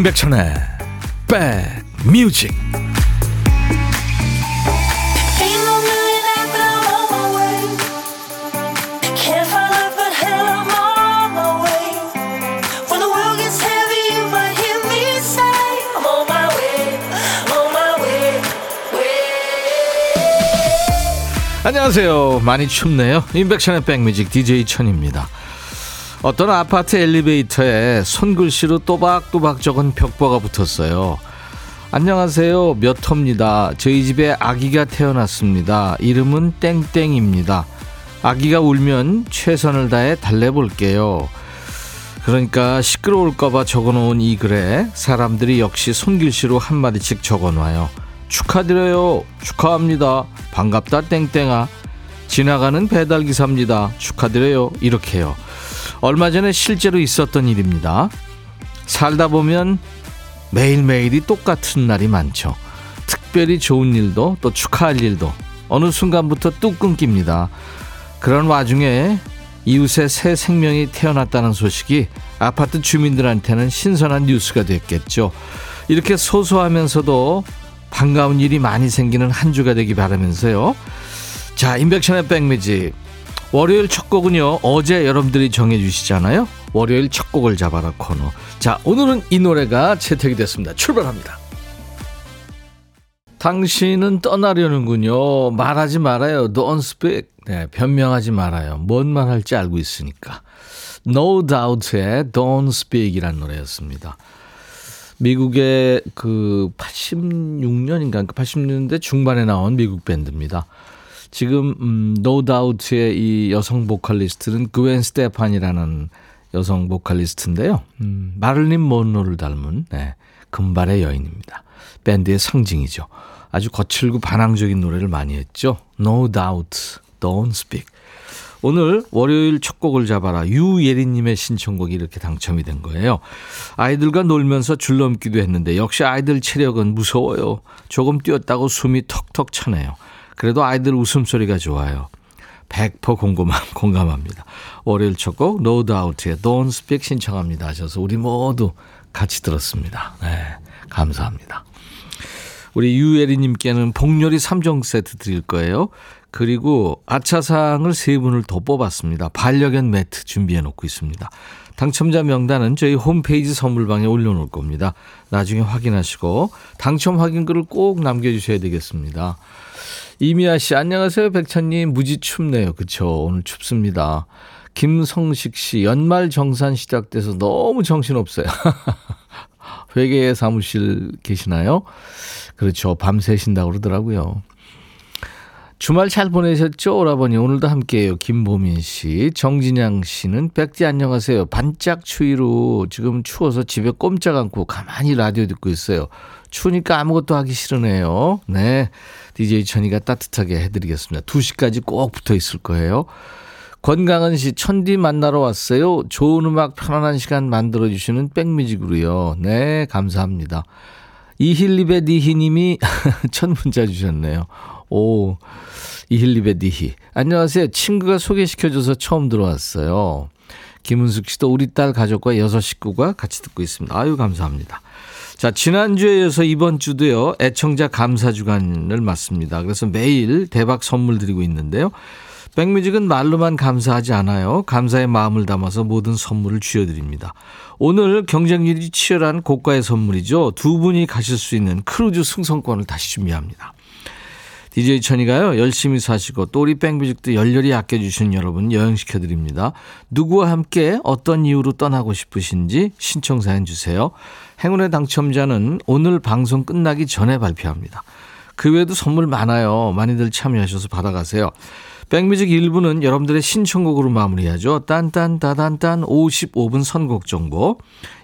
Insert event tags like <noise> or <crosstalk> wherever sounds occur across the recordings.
임백천의 백뮤직. 안녕하세요. 많이 춥네요. 임백천의 백뮤직 DJ 천입니다 어떤 아파트 엘리베이터에 손글씨로 또박또박 적은 벽보가 붙었어요. 안녕하세요. 몇 호입니다. 저희 집에 아기가 태어났습니다. 이름은 땡땡입니다. 아기가 울면 최선을 다해 달래볼게요. 그러니까 시끄러울까봐 적어놓은 이 글에 사람들이 역시 손글씨로 한마디씩 적어놔요. 축하드려요. 축하합니다. 반갑다 땡땡아. 지나가는 배달기사입니다. 축하드려요. 이렇게요. 얼마 전에 실제로 있었던 일입니다. 살다 보면 매일매일이 똑같은 날이 많죠. 특별히 좋은 일도 또 축하할 일도 어느 순간부터 뚝 끊깁니다. 그런 와중에 이웃의 새 생명이 태어났다는 소식이 아파트 주민들한테는 신선한 뉴스가 됐겠죠. 이렇게 소소하면서도 반가운 일이 많이 생기는 한 주가 되기 바라면서요. 자, 인백션의 백미지 월요일 첫 곡은요. 어제 여러분들이 정해주시잖아요. 월요일 첫 곡을 잡아라 코너. 자, 오늘은 이 노래가 채택이 됐습니다. 출발합니다. 당신은 떠나려는군요. 말하지 말아요. Don't speak. 네, 변명하지 말아요. 뭔 말 할지 알고 있으니까. No Doubt의 Don't Speak이라는 노래였습니다. 미국의 그 86년인가 80년대 중반에 나온 미국 밴드입니다. 지금 음, No Doubt의 이 여성 보컬리스트는 그웬 스테판이라는 여성 보컬리스트인데요. 음, 마릴린 먼로를 닮은 네, 금발의 여인입니다. 밴드의 상징이죠. 아주 거칠고 반항적인 노래를 많이 했죠. No Doubt, Don't Speak. 오늘 월요일 첫 곡을 잡아라 유예리님의 신청곡이 이렇게 당첨이 된 거예요. 아이들과 놀면서 줄넘기도 했는데 역시 아이들 체력은 무서워요. 조금 뛰었다고 숨이 턱턱 차네요. 그래도 아이들 웃음소리가 좋아요. 100% 공감함, 공감합니다. 월요일 첫 곡, No Doubt의 Don't Speak 신청합니다 하셔서 우리 모두 같이 들었습니다. 네, 감사합니다. 우리 유예리님께는 복요리 3종 세트 드릴 거예요. 그리고 아차상을 세 분을 더 뽑았습니다. 반려견 매트 준비해 놓고 있습니다. 당첨자 명단은 저희 홈페이지 선물방에 올려놓을 겁니다. 나중에 확인하시고 당첨 확인글을 꼭 남겨주셔야 되겠습니다. 이미아 씨, 안녕하세요. 백천님, 무지 춥네요. 그쵸. 오늘 춥습니다. 김성식 씨, 연말 정산 시작돼서 너무 정신없어요. <laughs> 회계 사무실 계시나요? 그렇죠. 밤새신다고 그러더라고요. 주말 잘 보내셨죠? 오라버니 오늘도 함께해요. 김보민 씨, 정진양 씨는 백지 안녕하세요. 반짝 추위로 지금 추워서 집에 꼼짝 않고 가만히 라디오 듣고 있어요. 추우니까 아무것도 하기 싫으네요. 네. DJ 천이가 따뜻하게 해드리겠습니다. 2시까지 꼭 붙어 있을 거예요. 권강은 씨, 천디 만나러 왔어요. 좋은 음악 편안한 시간 만들어주시는 백뮤직으로요. 네, 감사합니다. 이힐리베 니히님이 <laughs> 첫 문자 주셨네요. 오, 이힐리베 니히. 안녕하세요. 친구가 소개시켜줘서 처음 들어왔어요. 김은숙 씨도 우리 딸 가족과 여섯 식구가 같이 듣고 있습니다. 아유, 감사합니다. 자, 지난주에 이어서 이번 주도요, 애청자 감사 주간을 맞습니다. 그래서 매일 대박 선물 드리고 있는데요. 백뮤직은 말로만 감사하지 않아요. 감사의 마음을 담아서 모든 선물을 쥐어드립니다. 오늘 경쟁률이 치열한 고가의 선물이죠. 두 분이 가실 수 있는 크루즈 승선권을 다시 준비합니다. DJ 백천이가요, 열심히 사시고, 또 우리 백뮤직도 열렬히 아껴주시는 여러분 여행시켜드립니다. 누구와 함께 어떤 이유로 떠나고 싶으신지 신청사연 주세요. 행운의 당첨자는 오늘 방송 끝나기 전에 발표합니다. 그 외에도 선물 많아요. 많이들 참여하셔서 받아가세요. 백뮤직 1부는 여러분들의 신청곡으로 마무리하죠. 딴딴따단딴 55분 선곡 정보.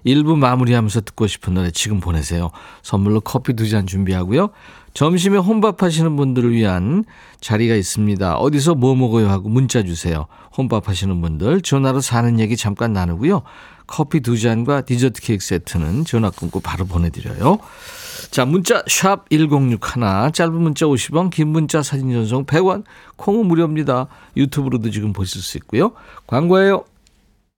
1부 마무리하면서 듣고 싶은 노래 지금 보내세요. 선물로 커피 두 잔 준비하고요. 점심에 혼밥 하시는 분들을 위한 자리가 있습니다. 어디서 뭐 먹어요 하고 문자 주세요. 혼밥 하시는 분들 전화로 사는 얘기 잠깐 나누고요. 커피 두 잔과 디저트 케이크 세트는 전화 끊고 바로 보내드려요. 자, 문자 샵 1061, 짧은 문자 50원, 긴 문자 사진 전송 100원, 콩은 무료입니다. 유튜브로도 지금 보실 수 있고요. 광고예요.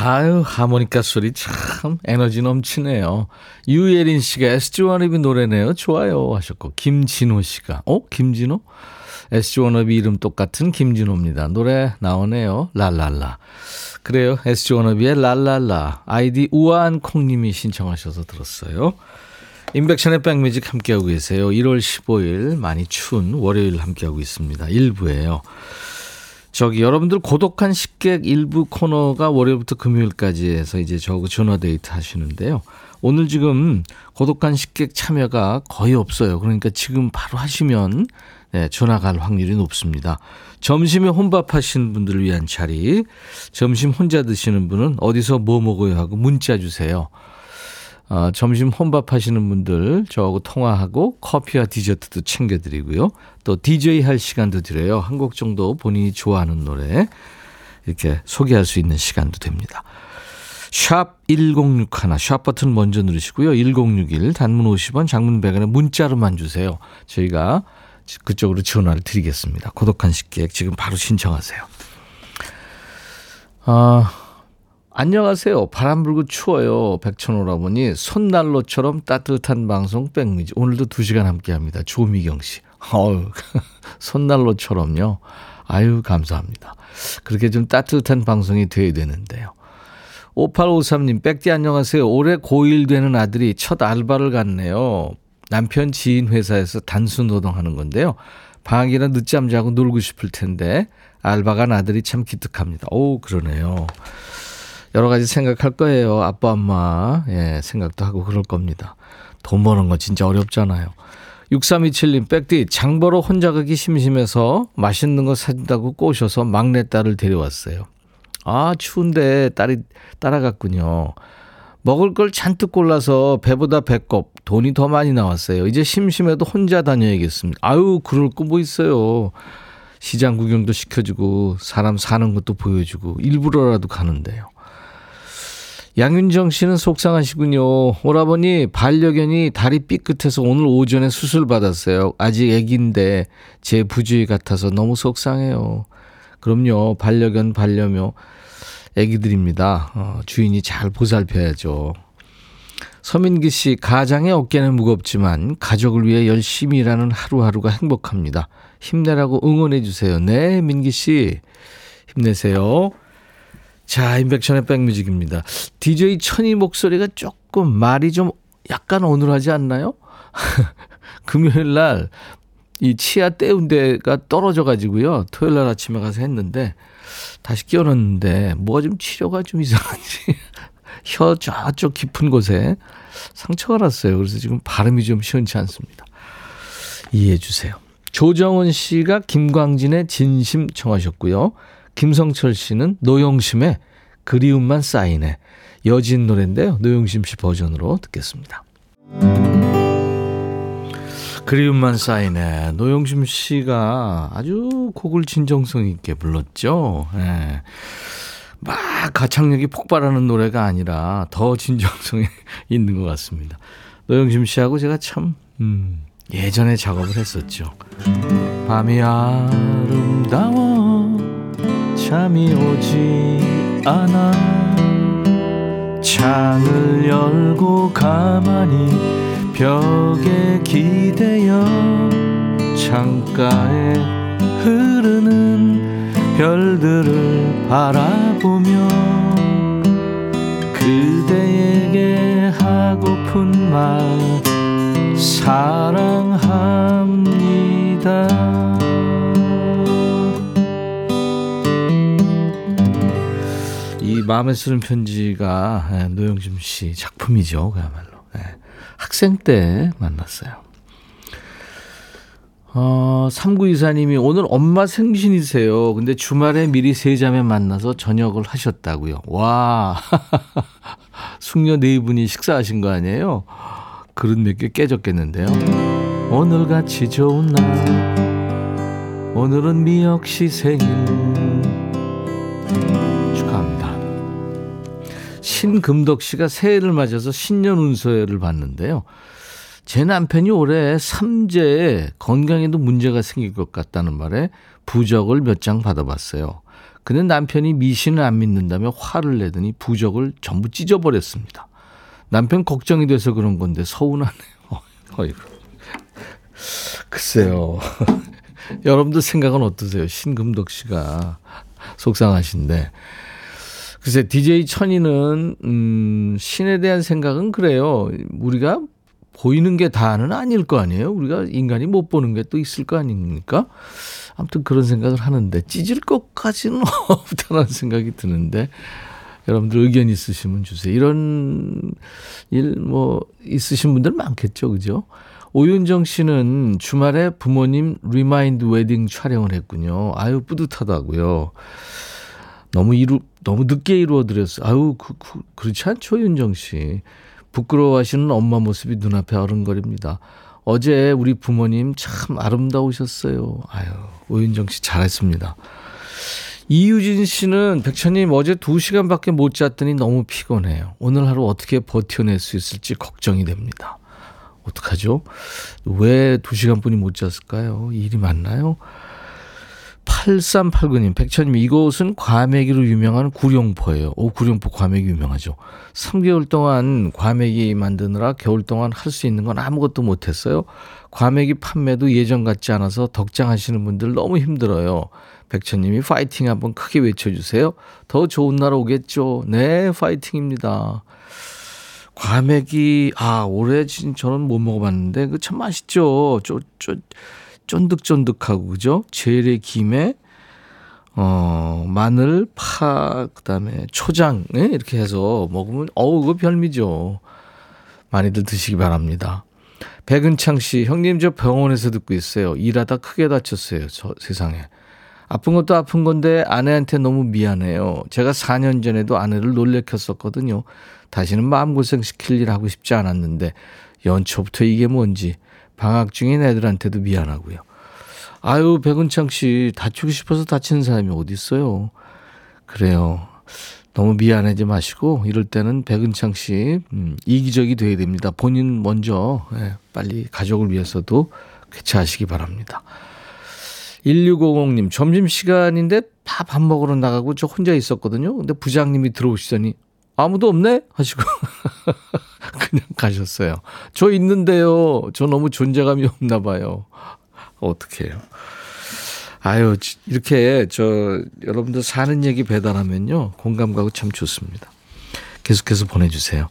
아유, 하모니카 소리 참 에너지 넘치네요. 유예린 씨가 SG 워너비 노래네요. 좋아요. 하셨고, 김진호 씨가, 어? 김진호? SG 워너비 이름 똑같은 김진호입니다. 노래 나오네요. 랄랄라. 그래요. SG 워너비의 랄랄라. 아이디 우아한 콩님이 신청하셔서 들었어요. 임백천의 백뮤직 함께하고 계세요. 1월 15일 많이 추운 월요일 함께하고 있습니다. 일부예요. 저기 여러분들 고독한 식객 일부 코너가 월요일부터 금요일까지 해서 이제 저하고 전화 데이트 하시는데요. 오늘 지금 고독한 식객 참여가 거의 없어요. 그러니까 지금 바로 하시면 네, 전화 갈 확률이 높습니다. 점심에 혼밥 하시는 분들을 위한 자리, 점심 혼자 드시는 분은 어디서 뭐 먹어요 하고 문자 주세요. 어, 점심 혼밥 하시는 분들 저하고 통화하고 커피와 디저트도 챙겨드리고요. 또 DJ 할 시간도 드려요. 한 곡 정도 본인이 좋아하는 노래 이렇게 소개할 수 있는 시간도 됩니다. 샵 1061, 샵 버튼 먼저 누르시고요. 1061, 단문 50원, 장문 100원에 문자로만 주세요. 저희가 그쪽으로 전화를 드리겠습니다. 고독한 식객 지금 바로 신청하세요. 아, 안녕하세요. 바람 불고 추워요. 백천오라버니 손난로처럼 따뜻한 방송 백미지. 오늘도 2시간 함께합니다. 조미경 씨. 어우, <laughs> 손난로처럼요. 아유, 감사합니다. 그렇게 좀 따뜻한 방송이 돼야 되는데요. 5853님, 백디 안녕하세요. 올해 고1 되는 아들이 첫 알바를 갔네요. 남편 지인 회사에서 단수 노동하는 건데요. 방학이라 늦잠 자고 놀고 싶을 텐데 알바 간 아들이 참 기특합니다. 오, 그러네요. 여러 가지 생각할 거예요. 아빠, 엄마. 예, 생각도 하고 그럴 겁니다. 돈 버는 거 진짜 어렵잖아요. 6327님, 백디, 장 보러 혼자 가기 심심해서 맛있는 거 사준다고 꼬셔서 막내딸을 데려왔어요. 아, 추운데 딸이 따라갔군요. 먹을 걸 잔뜩 골라서 배보다 배꼽, 돈이 더 많이 나왔어요. 이제 심심해도 혼자 다녀야겠습니다. 아유, 그럴 거 뭐 있어요. 시장 구경도 시켜주고, 사람 사는 것도 보여주고, 일부러라도 가는데요. 양윤정 씨는 속상하시군요. 오라버니 반려견이 다리 삐끗해서 오늘 오전에 수술 받았어요. 아직 애기인데 제 부주의 같아서 너무 속상해요. 그럼요. 반려견 반려묘 애기들입니다. 어, 주인이 잘 보살펴야죠. 서민기 씨, 가장의 어깨는 무겁지만 가족을 위해 열심히 일하는 하루하루가 행복합니다. 힘내라고 응원해 주세요. 네, 민기 씨. 힘내세요. 자, 인백션의 백뮤직입니다. DJ 천이 목소리가 조금 말이 좀 약간 어눌하지 않나요? <laughs> 금요일 날 이 치아 떼운 데가 떨어져 가지고요. 토요일 날 아침에 가서 했는데 다시 끼워놨는데 뭐가 좀 치료가 좀 이상한지 <laughs> 혀 저쪽 깊은 곳에 상처가 났어요. 그래서 지금 발음이 좀 시원치 않습니다. 이해해 주세요. 조정은 씨가 김광진의 진심 청하셨고요. 김성철 씨는 노영심의 그리움만 쌓이네. 여진 노래인데요. 노영심 씨 버전으로 듣겠습니다. 그리움만 쌓이네. 노영심 씨가 아주 곡을 진정성 있게 불렀죠. 예. 막 가창력이 폭발하는 노래가 아니라 더 진정성이 <laughs> 있는 것 같습니다. 노영심 씨하고 제가 참, 음, 예전에 작업을 했었죠. 밤이 아름다워 잠이 오지 않아. 창을 열고 가만히 벽에 기대어 창가에 흐르는 별들을 바라보며 그대에게 하고픈 말 사 마음에 쓰는 편지가 예, 노영심 씨 작품이죠, 그야말로. 네. 학생 때 만났어요. 어, 3924님이 오늘 엄마 생신이세요. 근데 주말에 미리 세자매 만나서 저녁을 하셨다고요. 와. <laughs> 숙녀 네 분이 식사하신 거 아니에요? 그릇 몇 개 깨졌겠는데요. 오늘같이 좋은 날 오늘은 미역 씨 생일 신금덕 씨가 새해를 맞아서 신년 운서를 봤는데요. 제 남편이 올해 삼재에 건강에도 문제가 생길 것 같다는 말에 부적을 몇 장 받아봤어요. 근데 남편이 미신을 안 믿는다며 화를 내더니 부적을 전부 찢어버렸습니다. 남편 걱정이 돼서 그런 건데 서운하네요. <laughs> 어이구. 글쎄요. <laughs> 여러분들 생각은 어떠세요? 신금덕 씨가 속상하신데. 글쎄, DJ 천이는, 음, 신에 대한 생각은 그래요. 우리가 보이는 게 다는 아닐 거 아니에요? 우리가 인간이 못 보는 게 또 있을 거 아닙니까? 아무튼 그런 생각을 하는데 찢을 것까지는 <laughs> 없다는 생각이 드는데 여러분들 의견 있으시면 주세요. 이런 일 뭐 있으신 분들 많겠죠. 그죠? 오윤정 씨는 주말에 부모님 리마인드 웨딩 촬영을 했군요. 아유 뿌듯하다고요. 너무 이루 너무 늦게 이루어 드렸어요. 아유 그, 그, 그렇지 않죠, 윤정 씨. 부끄러워하시는 엄마 모습이 눈앞에 어른거립니다. 어제 우리 부모님 참 아름다우셨어요. 아유, 오윤정 씨 잘했습니다. 이유진 씨는 백천님 어제 2시간밖에 못 잤더니 너무 피곤해요. 오늘 하루 어떻게 버텨낼 수 있을지 걱정이 됩니다. 어떡하죠? 왜 2시간뿐이 못 잤을까요? 일이 많나요? 8389님, 백천님, 이곳은 과메기로 유명한 구룡포예요. 오, 구룡포 과메기 유명하죠. 3개월 동안 과메기 만드느라 겨울 동안 할 수 있는 건 아무것도 못했어요. 과메기 판매도 예전 같지 않아서 덕장 하시는 분들 너무 힘들어요. 백천님이 파이팅 한번 크게 외쳐주세요. 더 좋은 날 오겠죠. 네, 파이팅입니다. 과메기, 아, 올해 저는 못 먹어봤는데, 그 참 맛있죠. 쪼, 쪼, 쫀득쫀득하고 그죠? 재래 김에 어 마늘, 파, 그다음에 초장 네? 이렇게 해서 먹으면 어우 그거 별미죠. 많이들 드시기 바랍니다. 백은창 씨, 형님 저 병원에서 듣고 있어요. 일하다 크게 다쳤어요. 저 세상에. 아픈 것도 아픈 건데 아내한테 너무 미안해요. 제가 4년 전에도 아내를 놀래켰었거든요. 다시는 마음고생 시킬 일 하고 싶지 않았는데 연초부터 이게 뭔지 방학 중인 애들한테도 미안하고요. 아유, 백은창 씨, 다치고 싶어서 다치는 사람이 어디 있어요? 그래요. 너무 미안하지 마시고, 이럴 때는 백은창 씨, 음, 이기적이 돼야 됩니다. 본인 먼저, 예, 빨리 가족을 위해서도 쾌차하시기 바랍니다. 1650님, 점심시간인데 다밥 먹으러 나가고 저 혼자 있었거든요. 근데 부장님이 들어오시더니 아무도 없네? 하시고 <laughs> 그냥 가셨어요. 저 있는데요. 저 너무 존재감이 없나 봐요. 어떡해요. 아유, 이렇게 저 여러분들 사는 얘기 배달하면요. 공감 가고 참 좋습니다. 계속해서 보내주세요.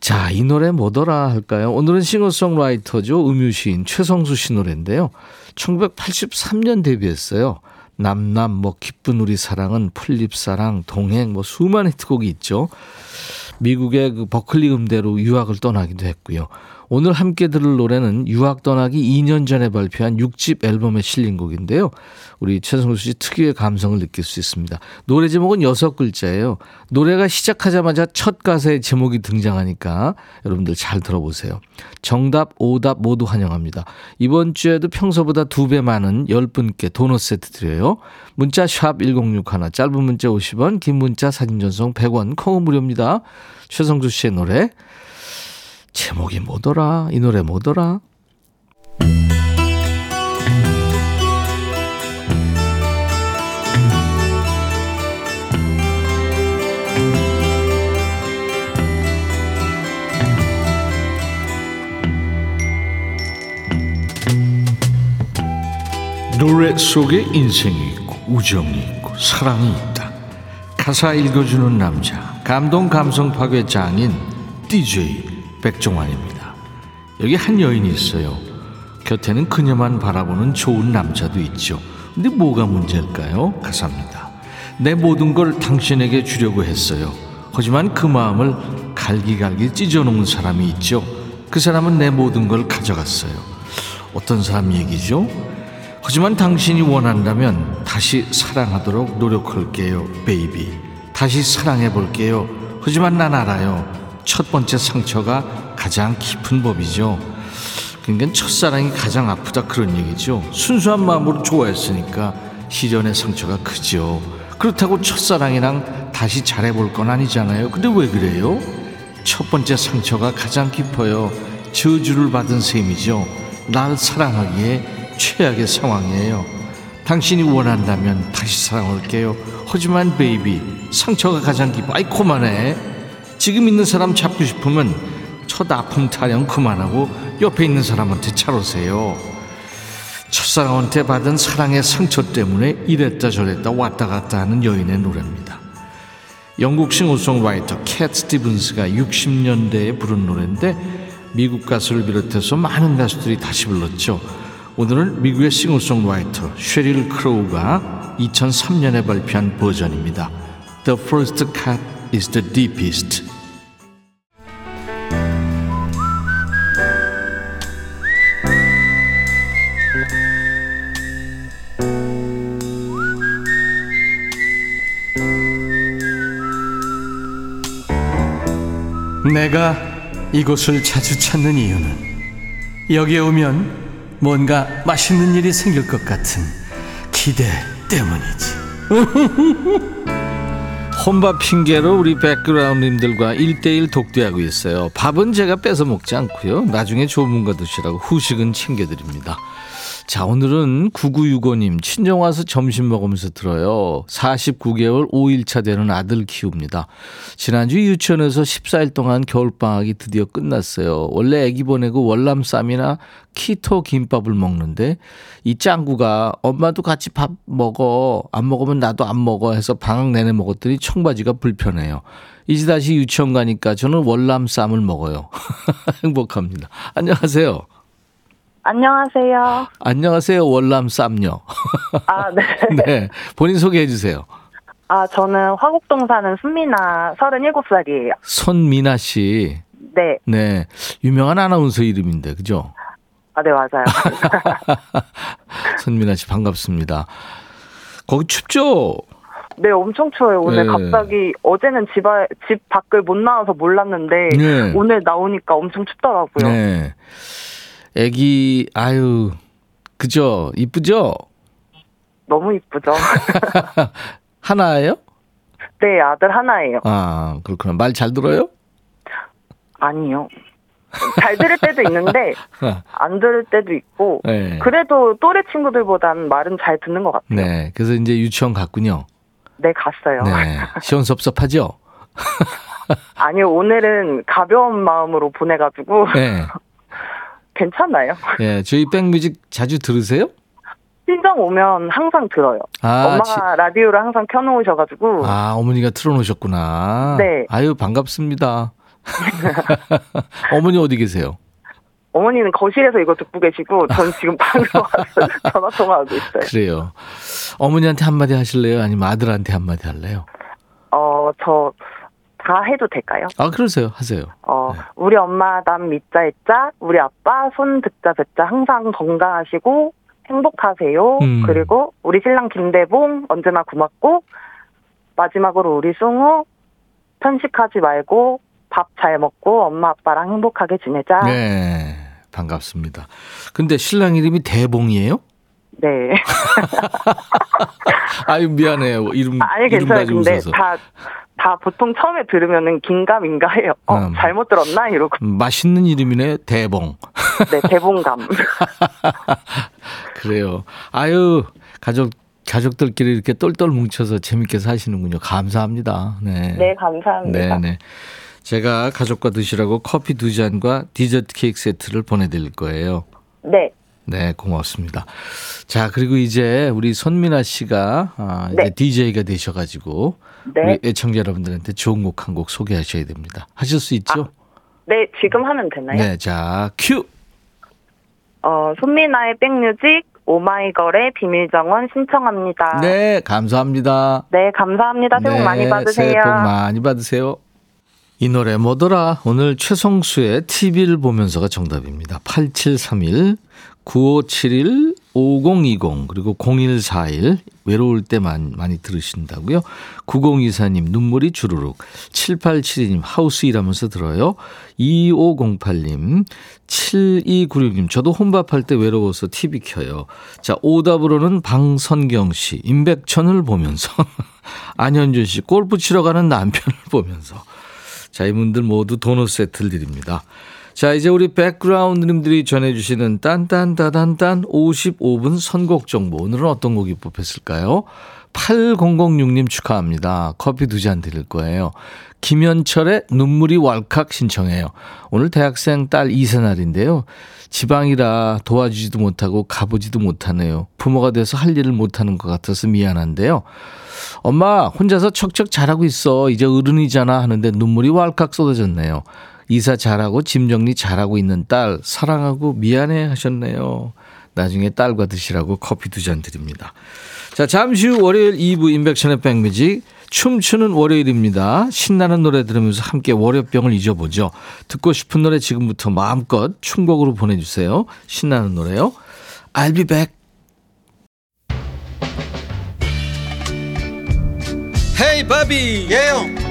자, 이 노래 뭐더라 할까요? 오늘은 싱어송라이터죠. 음유시인 최성수 씨 노래인데요. 1983년 데뷔했어요. 남남 뭐 기쁜 우리 사랑은 풀립사랑 동행 뭐 수많은 히트곡이 있죠. 미국의 그 버클리 음대로 유학을 떠나기도 했고요. 오늘 함께 들을 노래는 유학 떠나기 2년 전에 발표한 6집 앨범에 실린 곡인데요. 우리 최성수 씨 특유의 감성을 느낄 수 있습니다. 노래 제목은 여섯 글자예요. 노래가 시작하자마자 첫 가사의 제목이 등장하니까 여러분들 잘 들어보세요. 정답, 오답 모두 환영합니다. 이번 주에도 평소보다 두 배 많은 10분께 도넛 세트 드려요. 문자 샵 1061, 짧은 문자 50원, 긴 문자 사진 전송 100원, 콩은 무료입니다. 최성수 씨의 노래 제목이 뭐더라? 이 노래 뭐더라? 노래 속에 인생이 있고 우정이 있고 사랑이 있다. 가사 읽어주는 남자 감동 감성 파괴 장인 DJ 백종환입니다. 여기 한 여인이 있어요. 곁에는 그녀만 바라보는 좋은 남자도 있죠. 근데 뭐가 문제일까요? 가사입니다. 내 모든 걸 당신에게 주려고 했어요. 하지만 그 마음을 갈기갈기 찢어놓은 사람이 있죠. 그 사람은 내 모든 걸 가져갔어요. 어떤 사람 얘기죠? 하지만 당신이 원한다면 다시 사랑하도록 노력할게요, 베이비. 다시 사랑해 볼게요. 하지만 난 알아요. 첫 번째 상처가 가장 깊은 법이죠. 그러니까 첫사랑이 가장 아프다 그런 얘기죠. 순수한 마음으로 좋아했으니까 시련의 상처가 크죠. 그렇다고 첫사랑이랑 다시 잘해볼 건 아니잖아요. 근데 왜 그래요? 첫 번째 상처가 가장 깊어요. 저주를 받은 셈이죠. 날 사랑하기에 최악의 상황이에요. 당신이 원한다면 다시 사랑할게요. 하지만 baby 상처가 가장 깊어. 아이 그만해. 지금 있는 사람 잡고 싶으면 첫 아픔 타령 그만하고 옆에 있는 사람한테 잘하세요. 첫사랑한테 받은 사랑의 상처 때문에 이랬다 저랬다 왔다 갔다 하는 여인의 노래입니다. 영국 싱어송라이터 캣 스티븐스가 60년대에 부른 노래인데 미국 가수를 비롯해서 많은 가수들이 다시 불렀죠. 오늘은 미국의 싱어송라이터 쉐릴 크로우가 2003년에 발표한 버전입니다. The first cut is the deepest. 내가 이곳을 자주 찾는 이유는 여기에 오면 뭔가 맛있는 일이 생길 것 같은 기대 때문이지. <laughs> 혼밥 핑계로 우리 백그라운드님들과 1대1 독대하고 있어요. 밥은 제가 뺏어 먹지 않고요. 나중에 좋은 거 드시라고 후식은 챙겨드립니다. 자, 오늘은 9965님, 친정 와서 점심 먹으면서 들어요. 49개월 5일차 되는 아들 키웁니다. 지난주 유치원에서 14일 동안 겨울방학이 드디어 끝났어요. 원래 애기 보내고 월남쌈이나 키토 김밥을 먹는데 이 짱구가 엄마도 같이 밥 먹어. 안 먹으면 나도 안 먹어 해서 방학 내내 먹었더니 청바지가 불편해요. 이제 다시 유치원 가니까 저는 월남쌈을 먹어요. <laughs> 행복합니다. 안녕하세요. 안녕하세요. 안녕하세요. 월남쌈요. 아, <laughs> 네. 네. 본인 소개해 주세요. 아, 저는 화곡동 사는 순미나 37살이에요. 손미나 씨. 네. 네. 유명한 아나운서 이름인데, 그죠? 아, 네, 맞아요. <laughs> 손미나 씨 반갑습니다. 거기 춥죠? 네, 엄청 추워요. 오늘 네. 갑자기, 어제는 집, 아, 집 밖을 못 나와서 몰랐는데, 네. 오늘 나오니까 엄청 춥더라고요. 네. 애기, 아유, 그죠? 이쁘죠? 너무 이쁘죠? <laughs> 하나예요? 네, 아들 하나예요. 아, 그렇구나. 말 잘 들어요? 아니요. 잘 들을 때도 있는데, <laughs> 안 들을 때도 있고, 네. 그래도 또래 친구들보다는 말은 잘 듣는 것 같아요. 네. 그래서 이제 유치원 갔군요. 네, 갔어요. 네. <laughs> 시원섭섭하죠? 아니요, 오늘은 가벼운 마음으로 보내가지고, 네. 괜찮아요. 네. 저희 백뮤직 자주 들으세요? 친정 오면 항상 들어요. 아, 엄마가 지- 라디오를 항상 켜놓으셔가지고. 아, 어머니가 틀어놓으셨구나. 네. 아유, 반갑습니다. <laughs> 어머니 어디 계세요? 어머니는 거실에서 이거 듣고 계시고, 전 지금 방송 <laughs> 와서 전화 통화하고 있어요. 그래요. 어머니한테 한마디 하실래요? 아니면 아들한테 한마디 할래요? 어, 저, 다 해도 될까요? 아, 그러세요. 하세요. 어, 네. 우리 엄마 남 밑자 있자, 우리 아빠 손 듣자 뱉자 항상 건강하시고, 행복하세요. 음. 그리고 우리 신랑 김대봉 언제나 고맙고, 마지막으로 우리 숭우 편식하지 말고, 밥 잘 먹고 엄마 아빠랑 행복하게 지내자. 네. 반갑습니다. 근데 신랑 이름이 대봉이에요? 네. <laughs> 아유, 미안해요. 이름, 아니 이름 괜찮아요. 가지고 근데 웃어서. 다, 다 보통 처음에 들으면은 긴가민가 해요. 어, 음. 잘못 들었나? 이러고. 음, 맛있는 이름이네. 대봉. 네, 대봉감. <laughs> 그래요. 아유, 가족, 가족들끼리 이렇게 똘똘 뭉쳐서 재밌게 사시는군요. 감사합니다. 네. 네, 감사합니다. 네 네. 제가 가족과 드시라고 커피 두 잔과 디저트 케이크 세트를 보내드릴 거예요. 네. 네, 고맙습니다. 자, 그리고 이제 우리 손민아 씨가 아, 이제 네. DJ가 되셔가지고 네. 우리 애청자 여러분들한테 좋은 곡 한 곡 소개하셔야 됩니다. 하실 수 있죠? 네, 지금 하면 되나요? 네, 자, 큐. 어, 손미나의 백뮤직, 오마이걸의 비밀정원 신청합니다. 네, 감사합니다. 네, 감사합니다. 새해 복 네, 많이 받으세요. 새해 복 많이 받으세요. 이 노래 뭐더라? 오늘 최성수의 TV를 보면서가 정답입니다. 8731 9571 5020 그리고 0141 외로울 때 많이, 많이 들으신다고요. 9024님 눈물이 주르륵 7872님 하우스 일하면서 들어요. 2508님 7296님 저도 혼밥할 때 외로워서 TV 켜요. 자 오답으로는 방선경 씨 임백천을 보면서 <laughs> 안현준 씨 골프 치러 가는 남편을 보면서 자 이분들 모두 도넛 세트를 드립니다. 자, 이제 우리 백그라운드님들이 전해주시는 딴딴따단딴 55분 선곡 정보. 오늘은 어떤 곡이 뽑혔을까요? 8006님 축하합니다. 커피 두 잔 드릴 거예요. 김현철의 눈물이 왈칵 신청해요. 오늘 대학생 딸 이세날인데요. 지방이라 도와주지도 못하고 가보지도 못하네요. 부모가 돼서 할 일을 못하는 것 같아서 미안한데요. 엄마, 혼자서 척척 잘하고 있어. 이제 어른이잖아. 하는데 눈물이 왈칵 쏟아졌네요. 이사 잘하고 짐 정리 잘하고 있는 딸 사랑하고 미안해 하셨네요. 나중에 딸과 드시라고 커피 두 잔 드립니다. 자, 잠시 후 월요일 2부 인백션의 백뮤직 춤추는 월요일입니다. 신나는 노래 들으면서 함께 월요병을 잊어보죠. 듣고 싶은 노래 지금부터 마음껏 충곡으로 보내주세요. 신나는 노래요. I'll be back. 헤이 바비 예영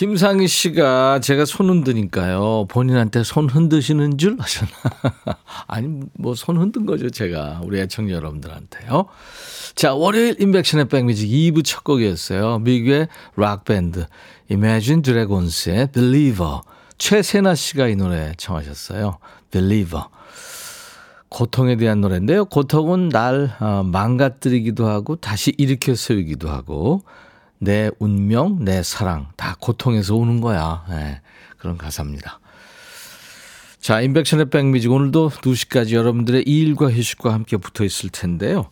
김상희 씨가 제가 손 흔드니까요. 본인한테 손 흔드시는 줄 아셨나? <laughs> 아니, 뭐 손 흔든 거죠, 제가. 우리 애청자 여러분들한테요. 자, 월요일 인백션의 백뮤직 2부 첫 곡이었어요. 미국의 락밴드 Imagine Dragons의 Believer. 최세나 씨가 이 노래 청하셨어요. Believer. 고통에 대한 노래인데요. 고통은 날 어, 망가뜨리기도 하고 다시 일으켜 세우기도 하고 내 운명, 내 사랑 다 고통에서 오는 거야. 네, 그런 가사입니다. 자, 인백션의 백뮤직 오늘도 2시까지 여러분들의 일과 휴식과 함께 붙어 있을 텐데요.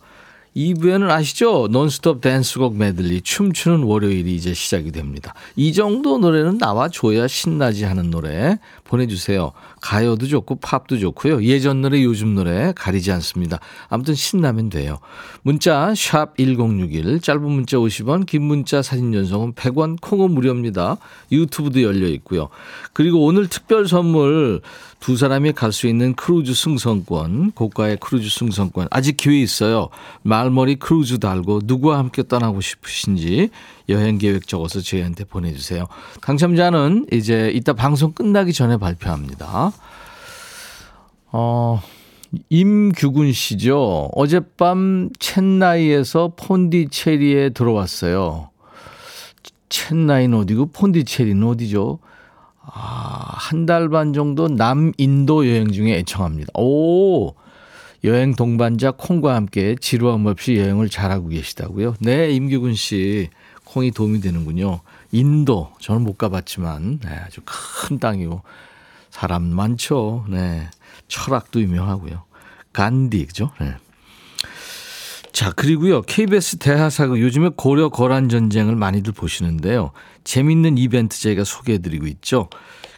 2부에는 아시죠? 논스톱 댄스곡 메들리 춤추는 월요일이 이제 시작이 됩니다. 이 정도 노래는 나와줘야 신나지 하는 노래 보내주세요. 가요도 좋고 팝도 좋고요. 예전 노래 요즘 노래 가리지 않습니다. 아무튼 신나면 돼요. 문자 샵1061 짧은 문자 50원 긴 문자 사진 전송은 100원 콩은 무료입니다. 유튜브도 열려 있고요. 그리고 오늘 특별 선물 두 사람이 갈 수 있는 크루즈 승선권, 고가의 크루즈 승선권 아직 기회 있어요. 말머리 크루즈 달고 누구와 함께 떠나고 싶으신지 여행 계획 적어서 저희한테 보내주세요. 당첨자는 이제 이따 방송 끝나기 전에 발표합니다. 어, 임규군 씨죠. 어젯밤 첸나이에서 폰디체리에 들어왔어요. 첸나이는 어디고 폰디체리는 어디죠? 아, 한 달 반 정도 남인도 여행 중에 애청합니다. 오, 여행 동반자 콩과 함께 지루함 없이 여행을 잘하고 계시다고요? 네, 임규근 씨. 콩이 도움이 되는군요. 인도, 저는 못 가봤지만, 네, 아주 큰 땅이고, 사람 많죠. 네. 철학도 유명하고요. 간디, 그죠? 네. 자, 그리고요. KBS 대하사극 요즘에 고려 거란 전쟁을 많이들 보시는데요. 재밌는 이벤트 저희가 소개해 드리고 있죠.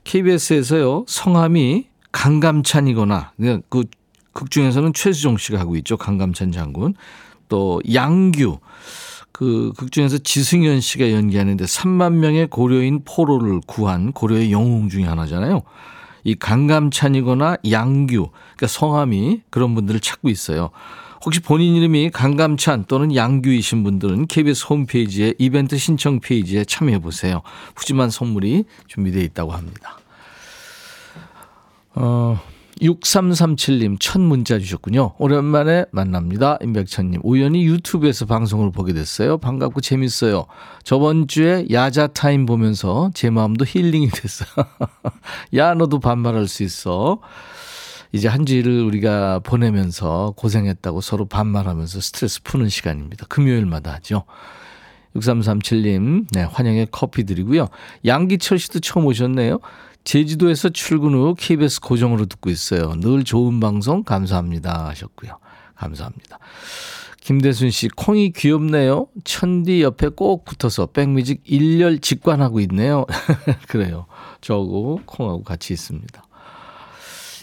KBS에서요. 성함이 강감찬이거나 그 극 중에서는 최수종 씨가 하고 있죠. 강감찬 장군. 또 양규 그 극 중에서 지승현 씨가 연기하는데 3만 명의 고려인 포로를 구한 고려의 영웅 중에 하나잖아요. 이 강감찬이거나 양규 그러니까 성함이 그런 분들을 찾고 있어요. 혹시 본인 이름이 강감찬 또는 양규이신 분들은 KBS 홈페이지에 이벤트 신청 페이지에 참여해 보세요. 푸짐한 선물이 준비되어 있다고 합니다. 어, 6337님 첫 문자 주셨군요. 오랜만에 만납니다. 임백천님. 우연히 유튜브에서 방송을 보게 됐어요. 반갑고 재밌어요. 저번 주에 야자 타임 보면서 제 마음도 힐링이 됐어. <laughs> 야, 너도 반말할 수 있어. 이제 한 주일을 우리가 보내면서 고생했다고 서로 반말하면서 스트레스 푸는 시간입니다. 금요일마다 하죠. 6337님, 네, 환영의 커피 드리고요. 양기철 씨도 처음 오셨네요. 제주도에서 출근 후 KBS 고정으로 듣고 있어요. 늘 좋은 방송 감사합니다 하셨고요. 감사합니다. 김대순 씨, 콩이 귀엽네요. 천디 옆에 꼭 붙어서 백뮤직 일렬 직관하고 있네요. <laughs> 그래요. 저하고 콩하고 같이 있습니다.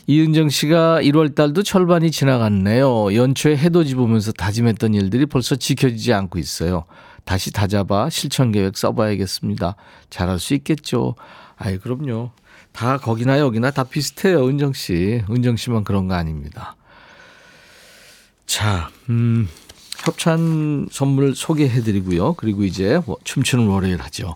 이은정 씨가 1월 달도 절반이 지나갔네요. 연초에 해돋이 보면서 다짐했던 일들이 벌써 지켜지지 않고 있어요. 다시 다잡아 실천 계획 써봐야겠습니다. 잘할 수 있겠죠. 아이, 그럼요. 다 거기나 여기나 다 비슷해요, 은정 씨. 은정 씨만 그런 거 아닙니다. 자, 음, 협찬 선물 소개해드리고요. 그리고 이제 뭐 춤추는 월요일 하죠.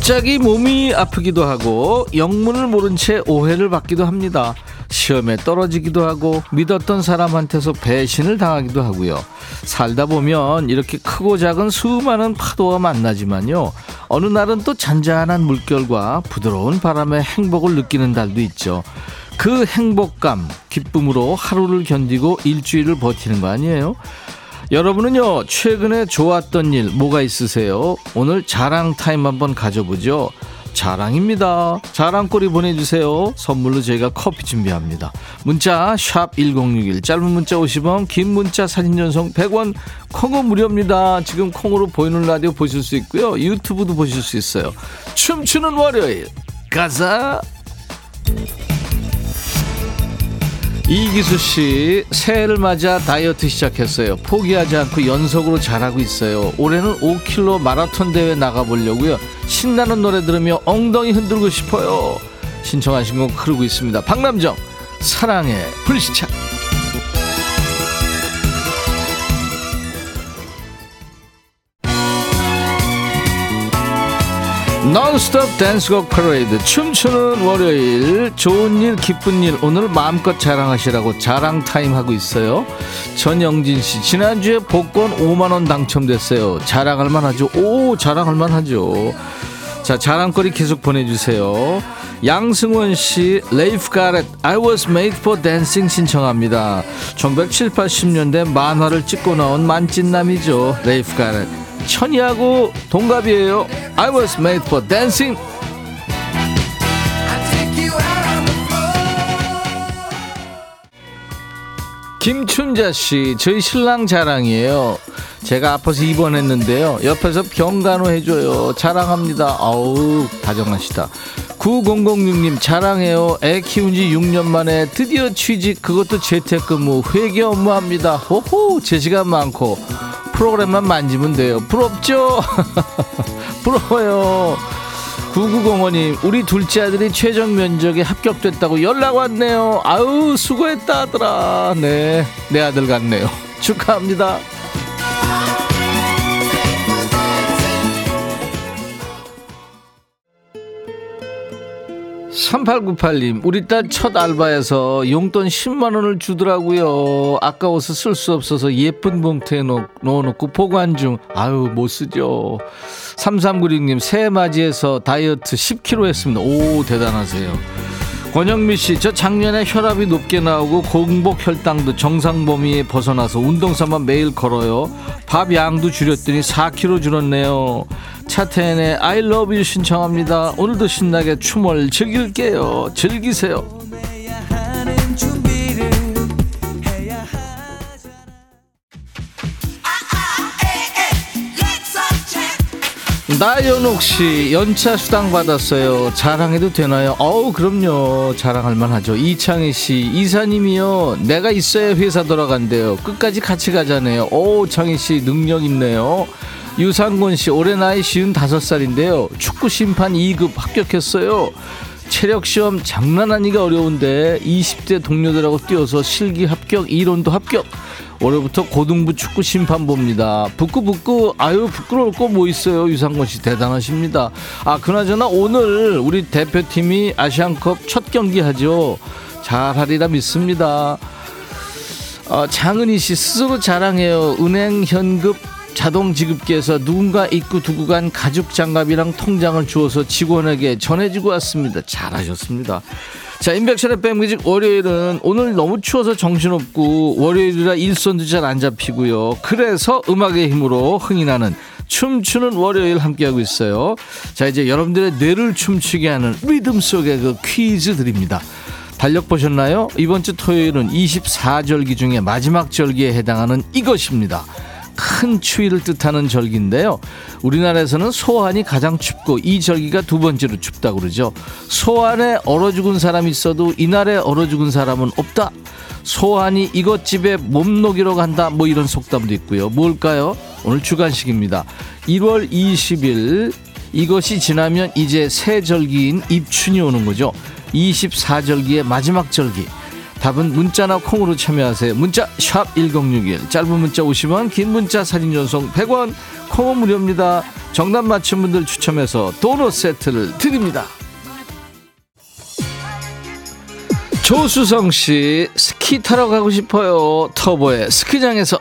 갑자기 몸이 아프기도 하고 영문을 모른 채 오해를 받기도 합니다. 시험에 떨어지기도 하고 믿었던 사람한테서 배신을 당하기도 하고요. 살다 보면 이렇게 크고 작은 수많은 파도와 만나지만요. 어느 날은 또 잔잔한 물결과 부드러운 바람의 행복을 느끼는 달도 있죠. 그 행복감, 기쁨으로 하루를 견디고 일주일을 버티는 거 아니에요? 여러분은요, 최근에 좋았던 일 뭐가 있으세요? 오늘 자랑 타임 한번 가져보죠. 자랑입니다. 자랑거리 보내주세요. 선물로 저희가 커피 준비합니다. 문자 1061, 짧은 문자 50원, 긴 문자 사진 전송 100원, 콩은 무료입니다. 지금 콩으로 보이는 라디오 보실 수 있고요. 유튜브도 보실 수 있어요. 춤추는 월요일 가자. 이기수 씨 새해를 맞아 다이어트 시작했어요. 포기하지 않고 연속으로 잘하고 있어요. 올해는 5km 마라톤 대회 나가보려고요. 신나는 노래 들으며 엉덩이 흔들고 싶어요. 신청하신 곡 흐르고 있습니다. 박남정 사랑의 불시착. Non-stop 댄스곡 퍼레이드 춤추는 월요일. 좋은 일 기쁜 일. 오늘 마음껏 자랑하시라고 자랑 타임 하고 있어요. 전영진 씨 지난주에 복권 5만 원 당첨됐어요. 자랑할 만하죠? 오 자랑할 만하죠. 자 자랑거리 계속 보내주세요. 양승원 씨 레이프 가렛 I was made for dancing 신청합니다. 1970, 80년대 만화를 찍고 나온 만찢남이죠 레이프 가렛 천이하고 동갑이에요. I was made for dancing. 김춘자 씨, 저희 신랑 자랑이에요. 제가 아파서 입원했는데요. 옆에서 병간호 해줘요. 자랑합니다. 아우, 다정하시다. 9006님, 자랑해요. 애 키운 지 6년 만에 드디어 취직, 그것도 재택근무, 회계 업무합니다. 호호, 제 시간 많고. 프로그램만 만지면 돼요. 부럽죠? <laughs> 부러워요. 9905님, 우리 둘째 아들이 최종 면접에 합격됐다고 연락 왔네요. 아우, 수고했다 하더라. 네, 내 아들 같네요. <laughs> 축하합니다. 3898님, 우리 딸 첫 알바에서 용돈 10만원을 주더라고요. 아까워서 쓸 수 없어서 예쁜 봉투에 넣, 넣어놓고 보관 중. 아유, 못 쓰죠. 3396님, 새해 맞이해서 다이어트 10kg 했습니다. 오, 대단하세요. 권영미 씨, 저 작년에 혈압이 높게 나오고 공복 혈당도 정상 범위에 벗어나서 운동삼아 매일 걸어요. 밥 양도 줄였더니 4kg 줄었네요. 차태현의 I love you 신청합니다. 오늘도 신나게 춤을 즐길게요. 즐기세요. 나연옥 씨 연차 수당 받았어요. 자랑해도 되나요? 어우 그럼요. 자랑할 만하죠. 이창희 씨 이사님이요. 내가 있어야 회사 돌아간대요. 끝까지 같이 가자네요. 오 창희 씨 능력 있네요. 유상곤 씨 올해 나이 쉬운 다섯 살인데요. 축구 심판 2급 합격했어요. 체력 시험 장난 아니가 어려운데 20대 동료들하고 뛰어서 실기 합격, 이론도 합격. 올해부터 고등부 축구 심판 봅니다. 부끄부끄 아유 부끄러울 거 뭐 있어요. 유상권 씨 대단하십니다. 아 그나저나 오늘 우리 대표팀이 아시안컵 첫 경기 하죠. 잘하리라 믿습니다. 어, 장은희 씨 스스로 자랑해요. 은행 현급 자동 지급기에서 누군가 입고 두고 간 가죽 장갑이랑 통장을 주어서 직원에게 전해주고 왔습니다. 잘하셨습니다. 자, 인백션의 백뮤직 월요일은 오늘 너무 추워서 정신없고 월요일이라 일선도 잘 안 잡히고요. 그래서 음악의 힘으로 흥이 나는 춤추는 월요일 함께하고 있어요. 자, 이제 여러분들의 뇌를 춤추게 하는 리듬 속의 그 퀴즈 드립니다. 달력 보셨나요? 이번 주 토요일은 24절기 중에 마지막 절기에 해당하는 이것입니다. 큰 추위를 뜻하는 절기인데요. 우리나라에서는 소환이 가장 춥고 이 절기가 두 번째로 춥다고 그러죠. 소환에 얼어 죽은 사람이 있어도 이날에 얼어 죽은 사람은 없다. 소환이 이것집에 몸 녹이러 간다. 뭐 이런 속담도 있고요. 뭘까요? 오늘 주간식입니다. 1월 20일 이것이 지나면 이제 새 절기인 입춘이 오는 거죠. 24절기의 마지막 절기. 답은 문자나 콩으로 참여하세요. 문자 1061, 짧은 문자 50원, 긴 문자 사진 전송 100원, 콩은 무료입니다. 정답 맞힌 분들 추첨해서 도넛 세트를 드립니다. 조수성 씨 스키 타러 가고 싶어요. 터보의 스키장에서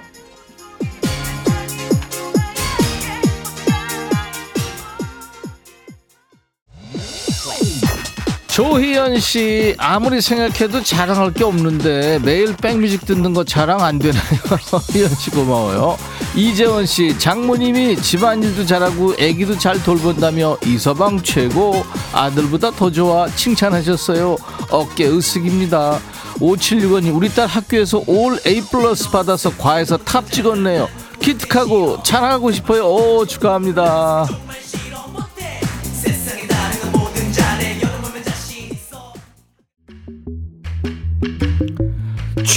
조희연 씨 아무리 생각해도 자랑할 게 없는데 매일 백뮤직 듣는 거 자랑 안 되나요? <laughs> 희연 씨 고마워요. 이재원 씨 장모님이 집안일도 잘하고 아기도 잘 돌본다며 이서방 최고 아들보다 더 좋아 칭찬하셨어요. 어깨 으쓱입니다. 5765님 우리 딸 학교에서 all A 플러스 받아서 과에서 top 찍었네요. 기특하고 자랑하고 싶어요. 오 축하합니다.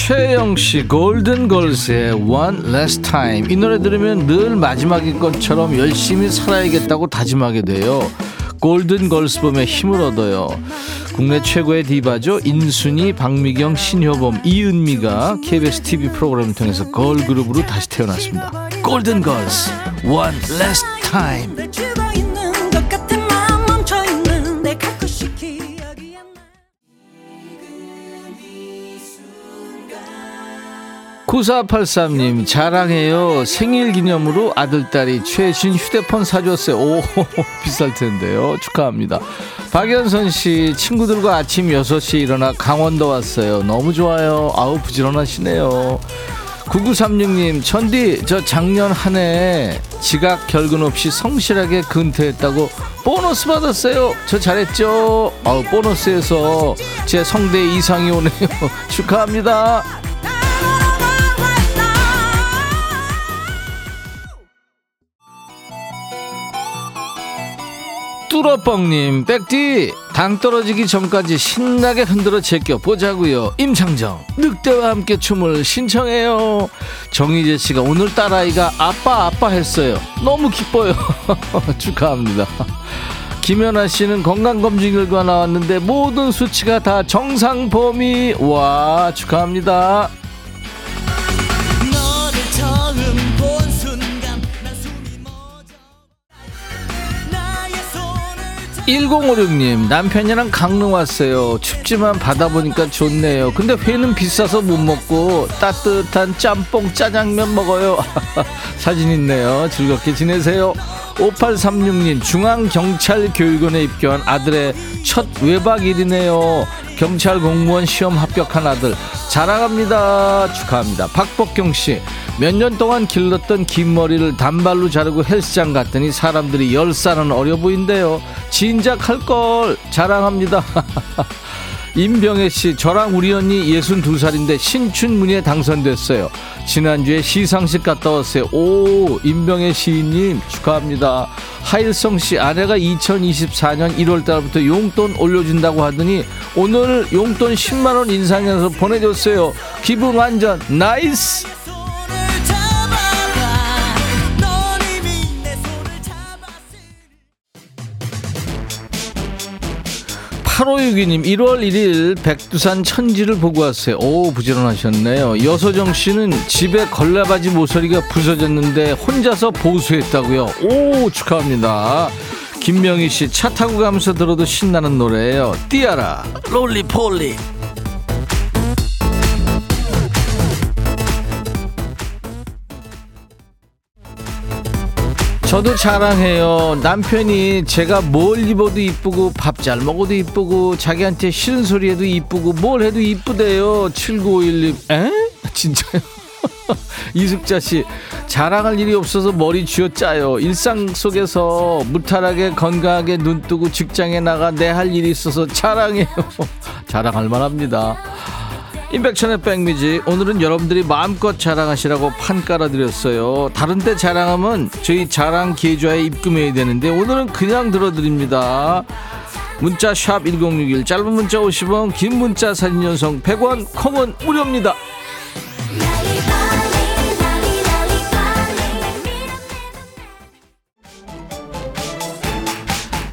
최영 씨 골든 걸스의 One Last Time 이 노래 들으면 늘 마지막인 것처럼 열심히 살아야겠다고 다짐하게 돼요. 골든 걸스 봄에 힘을 얻어요. 국내 최고의 디바죠. 인순이, 박미경, 신효범, 이은미가 KBS TV 프로그램을 통해서 걸그룹으로 다시 태어났습니다. 골든 걸스 One Last Time 9483님 자랑해요. 생일 기념으로 아들딸이 최신 휴대폰 사줬어요. 오 <laughs> 비쌀 텐데요. 축하합니다. 박연선 씨 친구들과 아침 6시에 일어나 강원도 왔어요. 너무 좋아요. 아우 부지런하시네요. 9936님 천디 저 작년 한 해 지각 결근 없이 성실하게 근태했다고 보너스 받았어요. 저 잘했죠? 아우 보너스에서 제 성대 이상이 오네요. <laughs> 축하합니다 뚜러뻥님 백디 당 떨어지기 전까지 신나게 흔들어 제껴 보자고요. 임창정 늑대와 함께 춤을 신청해요. 정희재 씨가 오늘 딸아이가 아빠 아빠 했어요. 너무 기뻐요. <laughs> 축하합니다. 김연아 씨는 건강검진 결과 나왔는데 모든 수치가 다 정상 범위. 와 축하합니다 1056님 남편이랑 강릉 왔어요. 춥지만 바다 보니까 좋네요. 근데 회는 비싸서 못 먹고 따뜻한 짬뽕 짜장면 먹어요. <laughs> 사진 있네요. 즐겁게 지내세요 5836님 중앙경찰교육원에 입교한 아들의 첫 외박일이네요. 경찰 공무원 시험 합격한 아들. 자랑합니다. 축하합니다. 박복경씨 몇 년 동안 길렀던 긴 머리를 단발로 자르고 헬스장 갔더니 사람들이 열 살은 어려 보인대요. 진작 할 걸. 자랑합니다 <laughs> 임병혜 씨, 저랑 우리 언니 62살인데 신춘문예에 당선됐어요. 지난주에 시상식 갔다 왔어요. 오, 임병혜 시인님 축하합니다. 하일성 씨, 아내가 2024년 1월 달부터 용돈 올려준다고 하더니 오늘 용돈 10만원 인상해서 보내줬어요. 기분 완전 nice! 8562님 1월 1일 백두산 천지를 보고 왔어요. 오 부지런하셨네요. 여서정 씨는 집에 걸레받이 모서리가 부서졌는데 혼자서 보수했다고요. 오 축하합니다. 김명희 씨 차 타고 가면서 들어도 신나는 노래예요. 띠아라. 롤리폴리 저도 자랑해요. 남편이 제가 뭘 입어도 이쁘고 밥 잘 먹어도 이쁘고 자기한테 싫은 소리 해도 이쁘고 뭘 해도 이쁘대요. 7951님. 에? <laughs> 진짜요? <laughs> 이숙자 씨 자랑할 일이 없어서 머리 쥐어짜요. 일상 속에서 무탈하게 건강하게 눈 뜨고 직장에 나가 내 할 일이 있어서 자랑해요. <laughs> 자랑할 만합니다. 임백천의 백미지. 오늘은 여러분들이 마음껏 자랑하시라고 판 깔아드렸어요. 다른 때 자랑하면 저희 자랑 계좌에 입금해야 되는데 오늘은 그냥 들어드립니다. 문자 샵 1061 짧은 문자 50원 긴 문자 사진 연성 100원 콩은 무료입니다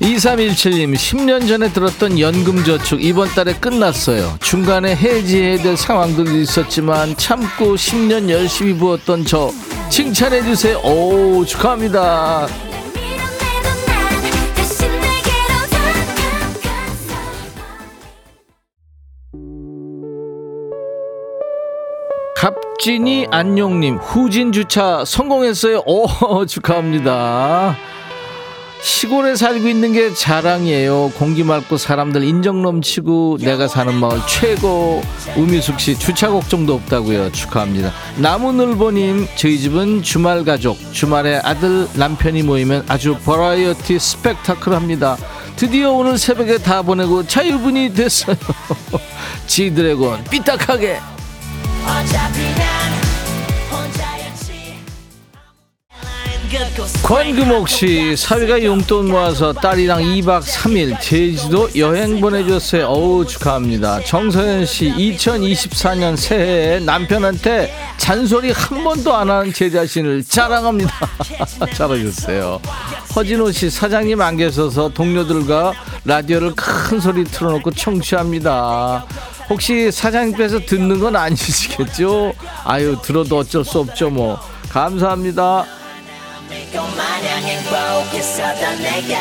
2317님 10년 전에 들었던 연금저축 이번 달에 끝났어요. 중간에 해지해야 될 상황들도 있었지만 참고 10년 열심히 부었던 저 칭찬해 주세요. 오 축하합니다. 갑진이 안용님 후진 주차 성공했어요. 오 축하합니다 시골에 살고 있는 게 자랑이에요. 공기 맑고 사람들 인정 넘치고 내가 사는 마을 최고. 우미숙 씨 주차 걱정도 없다고요. 축하합니다. 나무늘보님 저희 집은 주말 가족 주말에 아들 남편이 모이면 아주 버라이어티 스펙타클합니다. 드디어 오늘 새벽에 다 보내고 자유분이 됐어요. <laughs> 지드래곤 삐딱하게. 권금옥 씨 사위가 용돈 모아서 딸이랑 2박 3일 제주도 여행 보내줬어요. 어우 축하합니다. 정서연 씨 2024년 새해에 남편한테 잔소리 한 번도 안한제 자신을 자랑합니다. <laughs> 잘하셨어요. 허진호 씨 사장님 안 계셔서 동료들과 라디오를 큰 소리 틀어놓고 청취합니다. 혹시 사장님께서 듣는 건 아니시겠죠? 아유 들어도 어쩔 수 없죠 뭐. 감사합니다. 믿고 마냥 행복했었던 내가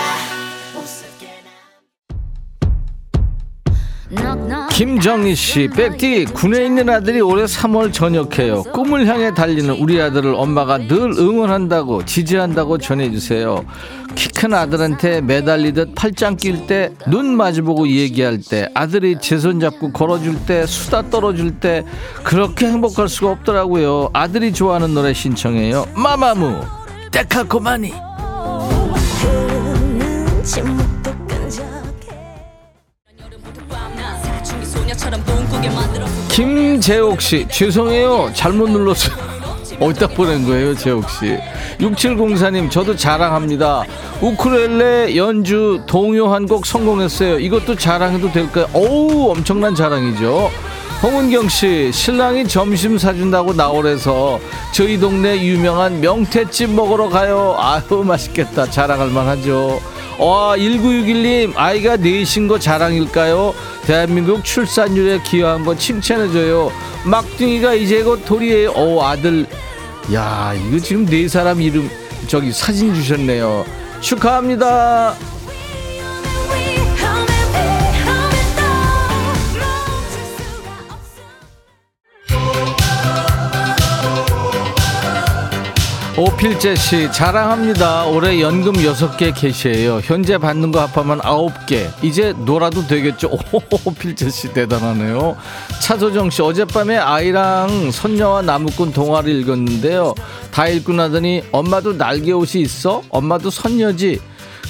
김정희 씨, 백디 군에 있는 아들이 올해 3월 전역해요. 꿈을 향해 달리는 우리 아들을 엄마가 늘 응원한다고 지지한다고 전해주세요. 키 큰 아들한테 매달리듯 팔짱 낄 때 눈 마주보고 얘기할 때 아들이 제 손 잡고 걸어줄 때 수다 떨어줄 때 그렇게 행복할 수가 없더라고요. 아들이 좋아하는 노래 신청해요. 마마무 만들었어 김재옥 씨, 죄송해요. 잘못 눌렀어요. <laughs> 어디다 보낸 거예요, 재옥 씨? 6704님, 저도 자랑합니다. 우크렐레 연주 동요 한 곡 성공했어요. 이것도 자랑해도 될까요? 어우, 엄청난 자랑이죠. 홍은경 씨, 신랑이 점심 사준다고 나오래서 저희 동네 유명한 명태집 먹으러 가요. 아유, 맛있겠다. 자랑할 만하죠. 와, 1961님, 아이가 넷인 거 자랑일까요? 대한민국 출산율에 기여한 거 칭찬해줘요. 막둥이가 이제 곧 돌이에요. 오, 아들. 야, 이거 지금 네 사람 이름, 저기 사진 주셨네요. 축하합니다. 오필재 씨 자랑합니다. 올해 연금 6개 개시해요. 현재 받는 거 합하면 9개. 이제 놀아도 되겠죠. <laughs> 오, 필재 씨 대단하네요. 차소정 씨 어젯밤에 아이랑 선녀와 나무꾼 동화를 읽었는데요. 다 읽고 나더니 엄마도 날개 옷이 있어? 엄마도 선녀지.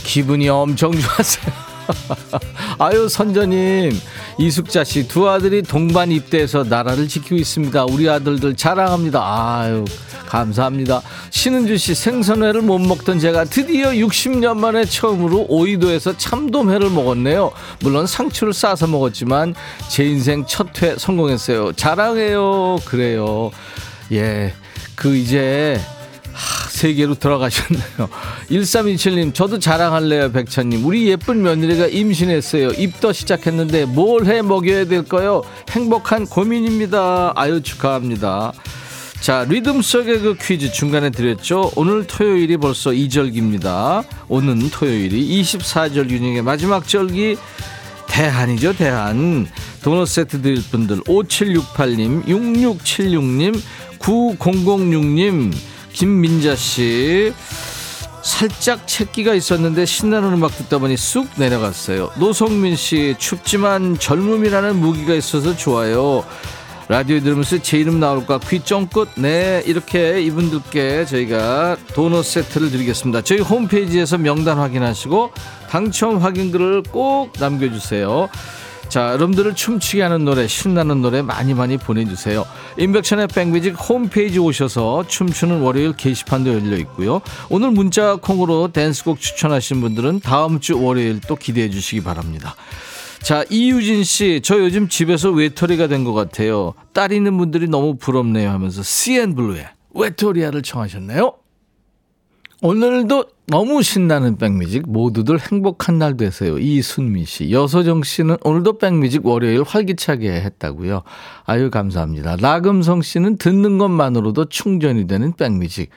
기분이 엄청 좋았어요. <laughs> 아유 선전님 이숙자 씨 두 아들이 동반 입대해서 나라를 지키고 있습니다. 우리 아들들 자랑합니다. 아유 감사합니다. 신은주 씨 생선회를 못 먹던 제가 드디어 60년 만에 처음으로 오이도에서 참돔회를 먹었네요. 물론 상추를 싸서 먹었지만 제 인생 첫 회 성공했어요. 자랑해요. 그래요. 예. 그 이제 하, 세계로 들어가셨네요. <laughs> 1327님, 저도 자랑할래요, 백천님. 우리 예쁜 며느리가 임신했어요. 입도 시작했는데 뭘 해 먹여야 될까요? 행복한 고민입니다. 아유, 축하합니다. 자, 리듬 속의 그 퀴즈 중간에 드렸죠. 오늘 토요일이 벌써 2절기입니다. 오는 토요일이 24절 균형의 마지막 절기 대한이죠, 대한. 도넛 세트 드릴 분들 5768님, 6676님, 9006님, 김민자 씨. 살짝 채기가 있었는데 신나는 음악 듣다 보니 쑥 내려갔어요. 노성민 씨, 춥지만 젊음이라는 무기가 있어서 좋아요. 라디오 들으면서 제 이름 나올까 귀 쫑긋 네 이렇게 이분들께 저희가 도넛 세트를 드리겠습니다 저희 홈페이지에서 명단 확인하시고 당첨 확인글을 꼭 남겨주세요 자 여러분들을 춤추게 하는 노래 신나는 노래 많이 많이 보내주세요 인백션의 백뮤직 홈페이지 오셔서 춤추는 월요일 게시판도 열려 있고요 오늘 문자 콩으로 댄스곡 추천하신 분들은 다음 주 월요일 또 기대해 주시기 바랍니다 자, 이유진 씨, 저 요즘 집에서 외톨이가 된 것 같아요. 딸 있는 분들이 너무 부럽네요 하면서 CN블루의 외톨이야를 청하셨네요. 오늘도 너무 신나는 백뮤직 모두들 행복한 날 되세요. 이순미 씨, 여서정 씨는 오늘도 백뮤직 월요일 활기차게 했다고요. 아유 감사합니다. 나금성 씨는 듣는 것만으로도 충전이 되는 백뮤직.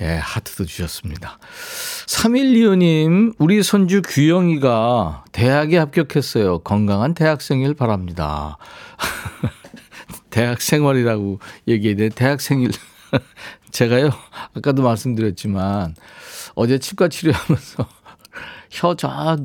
예, 하트도 주셨습니다. 3125님, 우리 손주 규영이가 대학에 합격했어요. 건강한 대학생일 바랍니다. <laughs> 대학 생활이라고 얘기해야 돼. 대학 생일. <laughs> 제가요, 아까도 말씀드렸지만, 어제 치과 치료하면서 <laughs> 혀 저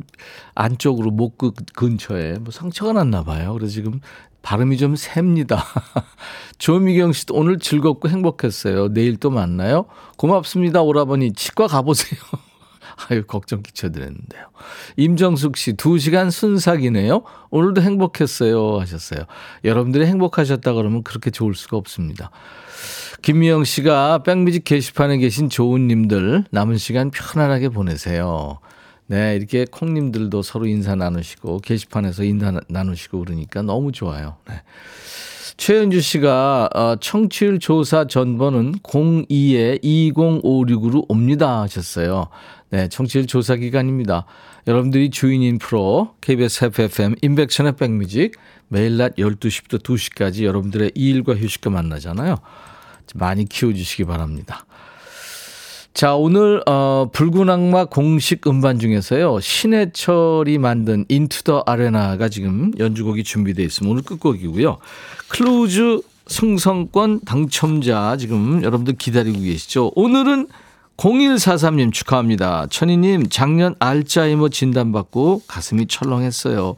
안쪽으로 목그 근처에 뭐 상처가 났나 봐요. 그래서 지금 발음이 좀 셉니다. <laughs> 조미경 씨도 오늘 즐겁고 행복했어요. 내일 또 만나요. 고맙습니다. 오라버니 치과 가보세요. <laughs> 아유, 걱정 끼쳐드렸는데요. 임정숙 씨, 2시간 순삭이네요. 오늘도 행복했어요. 하셨어요. 여러분들이 행복하셨다 그러면 그렇게 좋을 수가 없습니다. 김미영 씨가 백뮤직 게시판에 계신 좋은님들 남은 시간 편안하게 보내세요. 네, 이렇게 콩님들도 서로 인사 나누시고 게시판에서 인사 나누시고 그러니까 너무 좋아요. 네. 최은주 씨가 어, 청취율 조사 전번은 02에 2056으로 옵니다 하셨어요. 네, 청취율 조사 기간입니다. 여러분들이 주인인 프로 KBS FFM 인백션의 백뮤직 매일 낮 12시부터 2시까지 여러분들의 일과 휴식과 만나잖아요. 많이 키워주시기 바랍니다. 자, 오늘 어 붉은 악마 공식 음반 중에서요. 신해철이 만든 인투 더 아레나가 지금 연주곡이 준비되어 있습니다. 오늘 끝곡이고요. 크루즈 승선권 당첨자 지금 여러분들 기다리고 계시죠. 오늘은 0143님 축하합니다. 천희님 작년 알츠하이머 진단받고 가슴이 철렁했어요.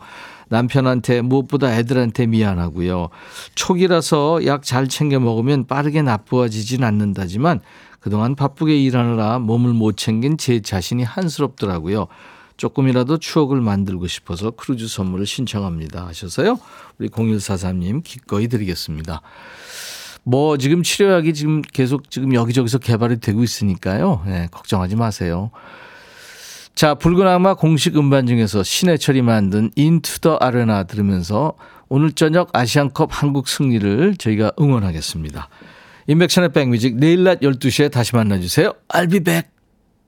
남편한테 무엇보다 애들한테 미안하고요. 초기라서 약 잘 챙겨 먹으면 빠르게 나쁘어지진 않는다지만 그동안 바쁘게 일하느라 몸을 못 챙긴 제 자신이 한스럽더라고요. 조금이라도 추억을 만들고 싶어서 크루즈 선물을 신청합니다 하셔서요. 우리 0143님 기꺼이 드리겠습니다. 뭐 지금 치료약이 지금 계속 지금 여기저기서 개발이 되고 있으니까요. 네, 걱정하지 마세요. 자, 붉은 악마 공식 음반 중에서 신해철이 만든 인투 더 아레나 들으면서 오늘 저녁 아시안컵 한국 승리를 저희가 응원하겠습니다. 인백션의 백뮤직 내일 낮 12시에 다시 만나주세요. I'll be back.